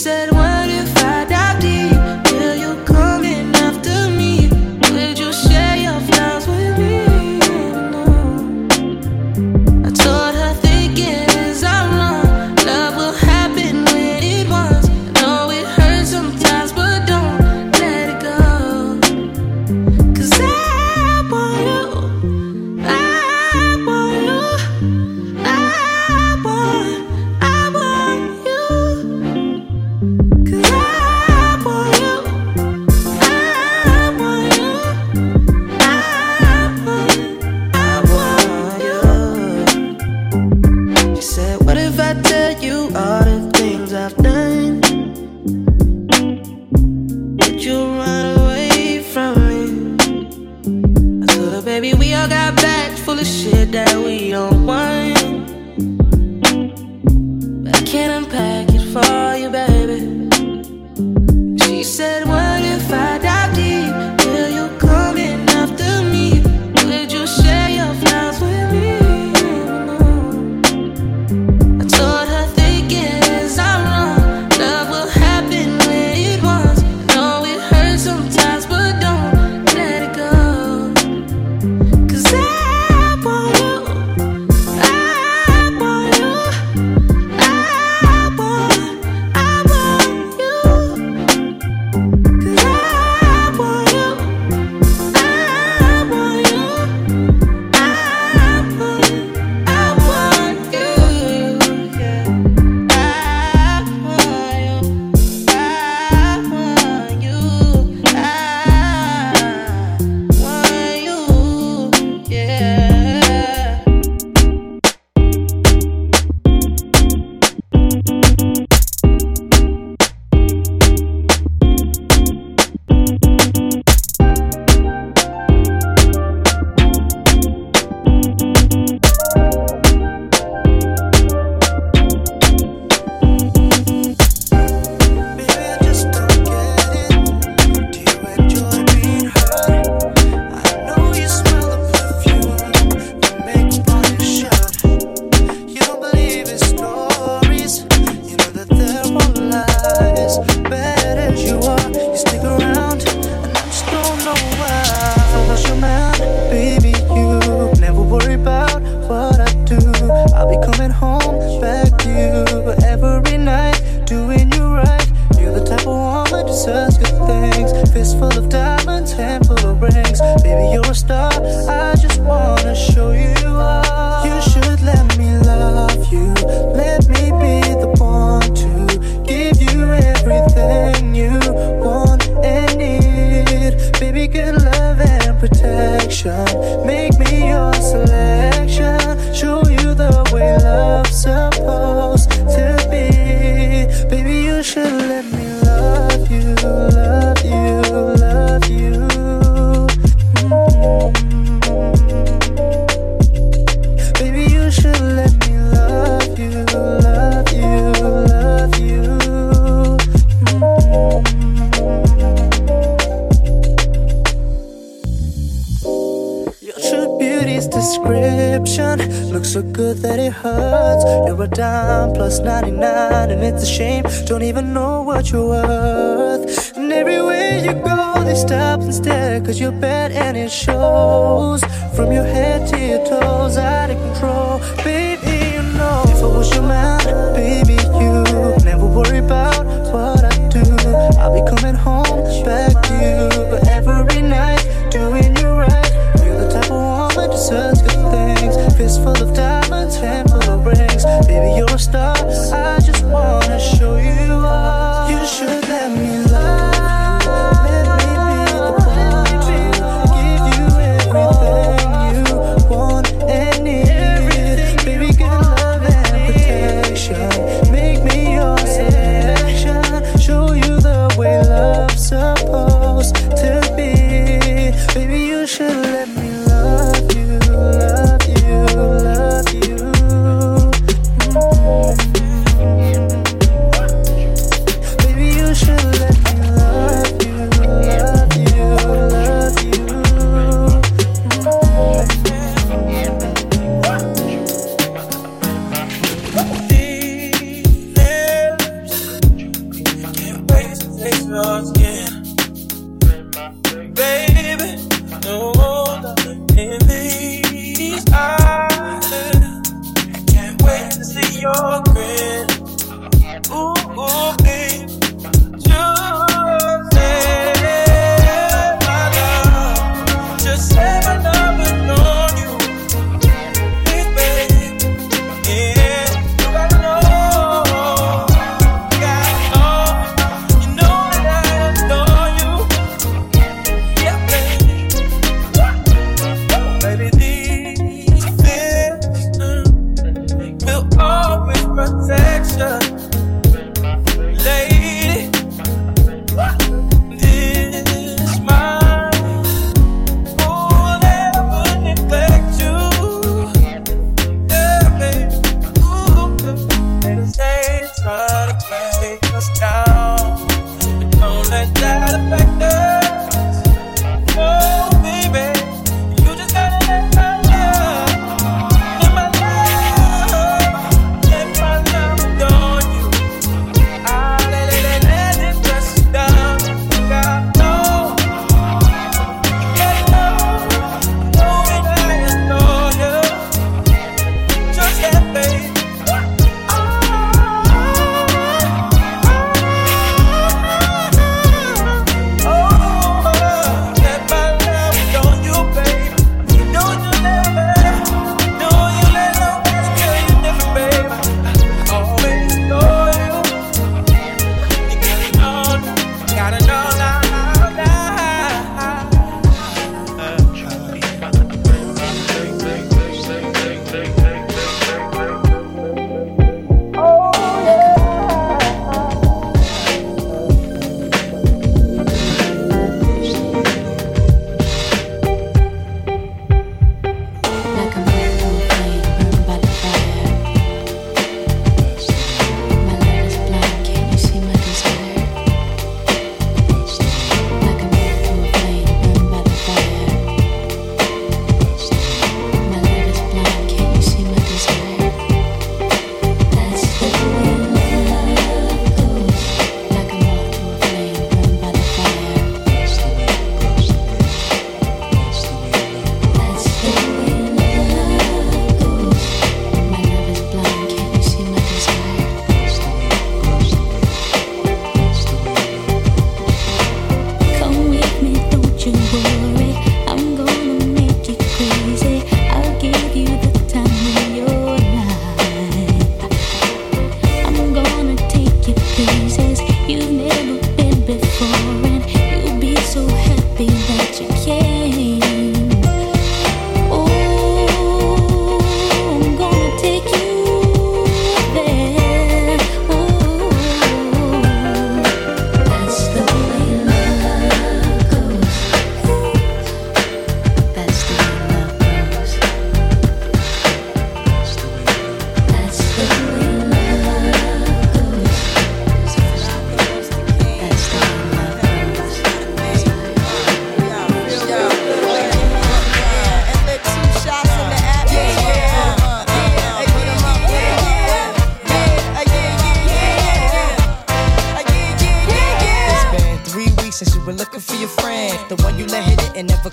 said ocean. Make me yours. dime plus 99, and it's a shame. Don't even know what you're worth. And everywhere you go, they stop and stare, cause you're bad and it shows. From your head to your toes, out of control. Baby, you know, if I was your man, baby, you never worry about what I do. I'll be coming home back to you but every night, doing you right. You're the type of woman deserves good things. Fistful of diamonds, family. Baby, you're a star. I just wanna show you off. You should.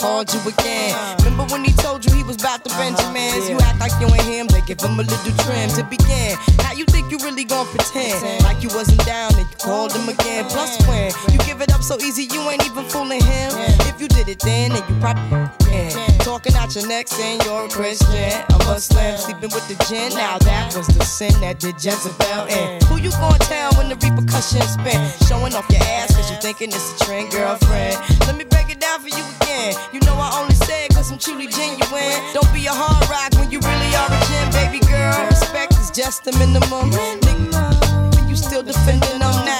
called you again. Remember when he told you he was about to uh-huh. Benjamins? You act like you ain't him, they give him a little trim to begin. How you think you really gonna pretend like you wasn't down and you called him again. Plus, when you give it did it then, then you probably yeah. yeah. Talking out your neck saying you're a Christian. A Muslim sleeping with the gin. Now that was the sin that did Jezebel and who you gonna tell when the repercussions spin? Showing off your ass cause you thinking it's a trend, girlfriend. Let me break it down for you again. You know I only say it cause I'm truly genuine. Don't be a hard rock when you really are a gem, baby girl. Respect is just the minimum. Nigga, you still defending them now.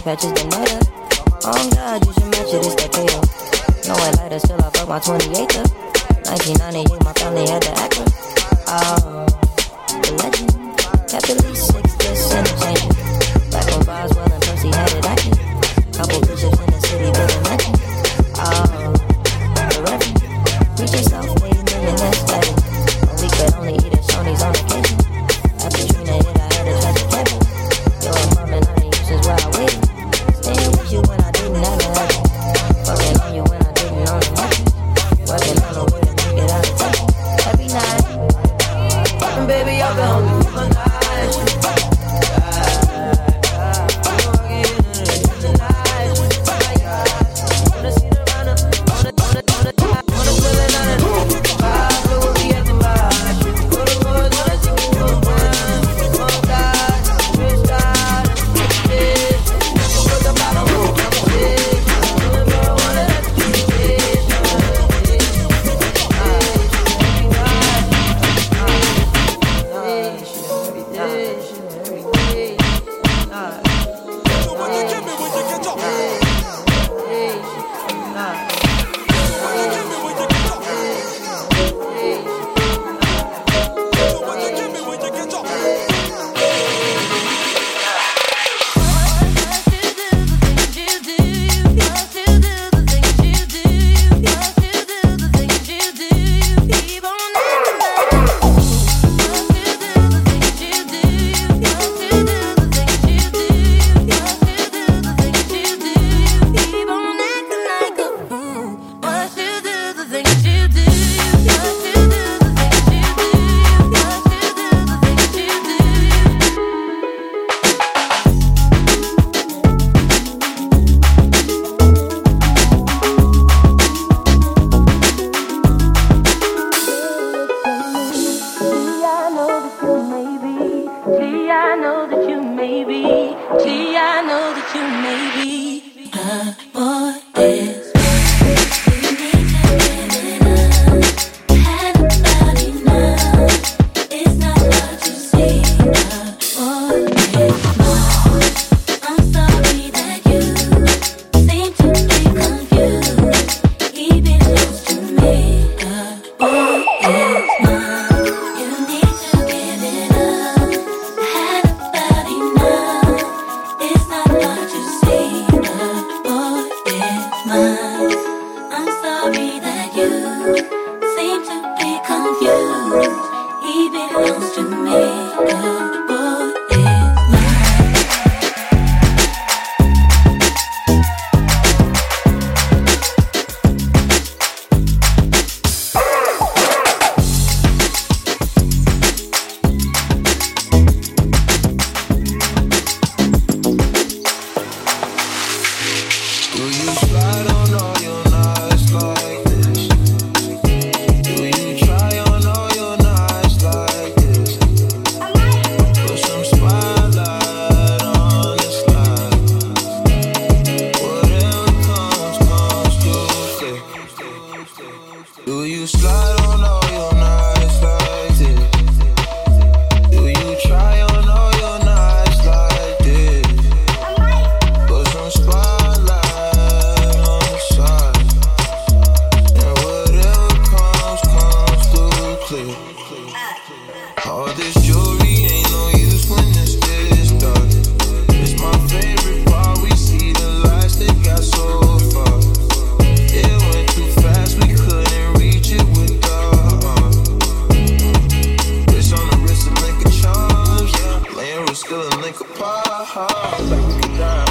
these patches that matter. Oh God, you should match it, it's that payoff. No way lighter, still I fuck my 28 er 1998, my family had the actor. Oh, the legend, kept at least six you when I didn't. Claro, no, yo no. heart, baby, down.